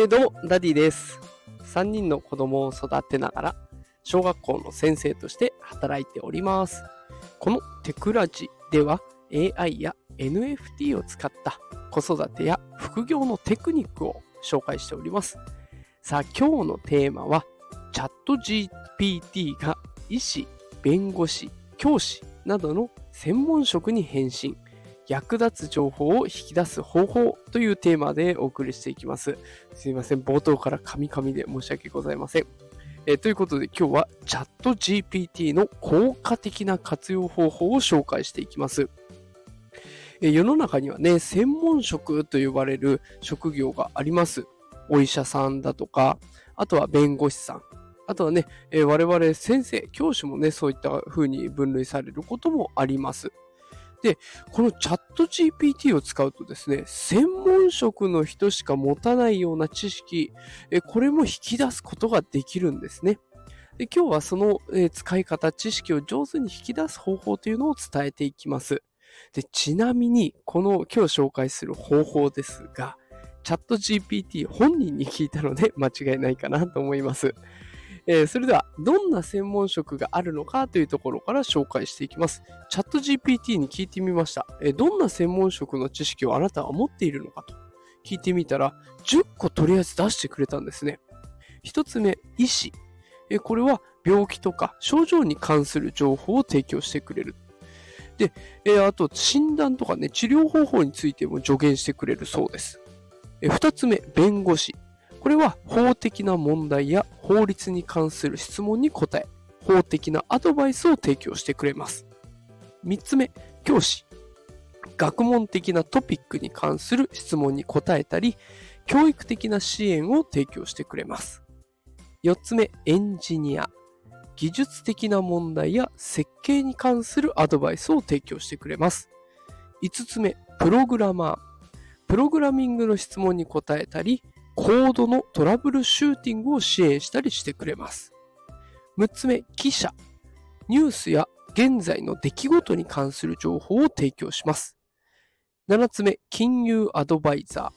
えー、どうも、ダディです。3人の子供を育てながら、小学校の先生として働いております。このテクラジでは、AI や NFT を使った子育てや副業のテクニックを紹介しております。さあ、今日のテーマは、チャット GPT が医師、弁護士、教師などの専門職に変身。役立つ情報を引き出す方法というテーマでお送りしていきます。すいません。冒頭からカミカミで申し訳ございません。えということで今日はチャット GPT の効果的な活用方法を紹介していきます。え世の中にはね、専門職と呼ばれる職業があります。お医者さんだとか、あとは弁護士さん。あとはね、え我々先生、教師もね、そういった風に分類されることもあります。で、このチャット GPT を使うとですね、専門職の人しか持たないような知識、これも引き出すことができるんですね。で今日はそのえ使い方、知識を上手に引き出す方法というのを伝えていきます。でちなみに、この今日紹介する方法ですが、チャット GPT 本人に聞いたので間違いないかなと思います。えーそれでは、どんな専門職があるのかというところから紹介していきます。チャット GPT に聞いてみました。えーどんな専門職の知識をあなたは持っているのかと聞いてみたら、10個とりあえず出してくれたんですね。1つ目、医師。えこれは病気とか症状に関する情報を提供してくれる。で、えあと診断とかね、治療方法についても助言してくれるそうです。え2つ目、弁護士。これは法的な問題や法律に関する質問に答え、法的なアドバイスを提供してくれます。3つ目、教師。学問的なトピックに関する質問に答えたり、教育的な支援を提供してくれます。4つ目、エンジニア。技術的な問題や設計に関するアドバイスを提供してくれます。5つ目、プログラマー。プログラミングの質問に答えたり、コードのトラブルシューティングを支援したりしてくれます。6つ目、記者。ニュースや現在の出来事に関する情報を提供します。7つ目、金融アドバイザ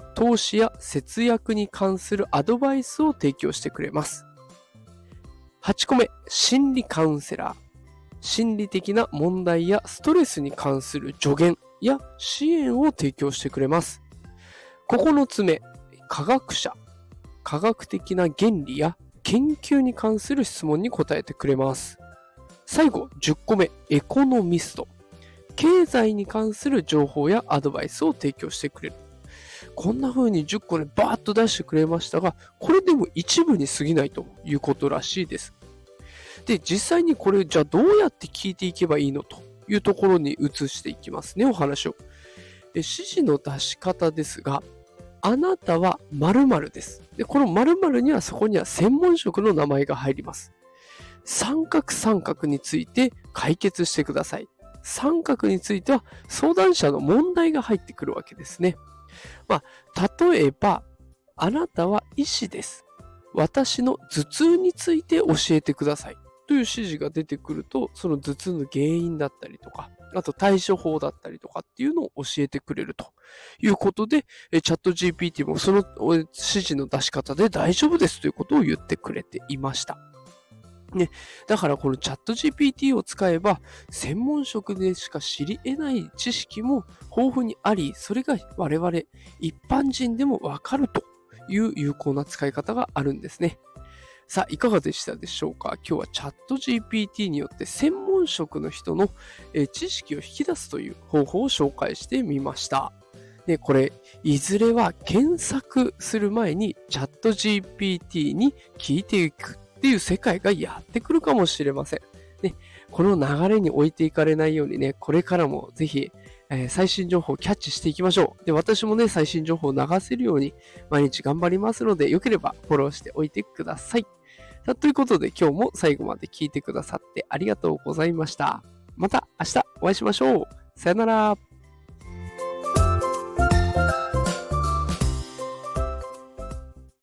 ー。投資や節約に関するアドバイスを提供してくれます。8個目、心理カウンセラー。心理的な問題やストレスに関する助言や支援を提供してくれます。9つ目、科学者。科学的な原理や研究に関する質問に答えてくれます。最後、10個目、エコノミスト。経済に関する情報やアドバイスを提供してくれる。こんな風に10個ね、バーッと出してくれましたが、これでも一部に過ぎないということらしいです。で、実際にこれ、じゃあどうやって聞いていけばいいの？というところに移していきますね、お話を。で指示の出し方ですが、あなたは〇〇です。で、この〇〇にはそこには専門職の名前が入ります。三角三角について解決してください。三角については相談者の問題が入ってくるわけですね。まあ、例えば、あなたは医師です。私の頭痛について教えてください。という指示が出てくると、その頭痛の原因だったりとか、あと対処法だったりとかっていうのを教えてくれるということで、チャット GPT もその指示の出し方で大丈夫ですということを言ってくれていました。ね、だからこのチャット GPT を使えば、専門職でしか知り得ない知識も豊富にあり、それが我々一般人でもわかるという有効な使い方があるんですね。さあ、いかがでしたでしょうか？今日はチャット GPT によって専門職の人の知識を引き出すという方法を紹介してみました。で、これ、いずれは検索する前にチャット GPT に聞いていくっていう世界がやってくるかもしれません。ね、この流れに置いていかれないようにね、これからもぜひ、えー最新情報をキャッチしていきましょう。で、私もね、最新情報を流せるように毎日頑張りますので、よければフォローしておいてください。ということで今日も最後まで聞いてくださってありがとうございました。また明日お会いしましょう。さよなら。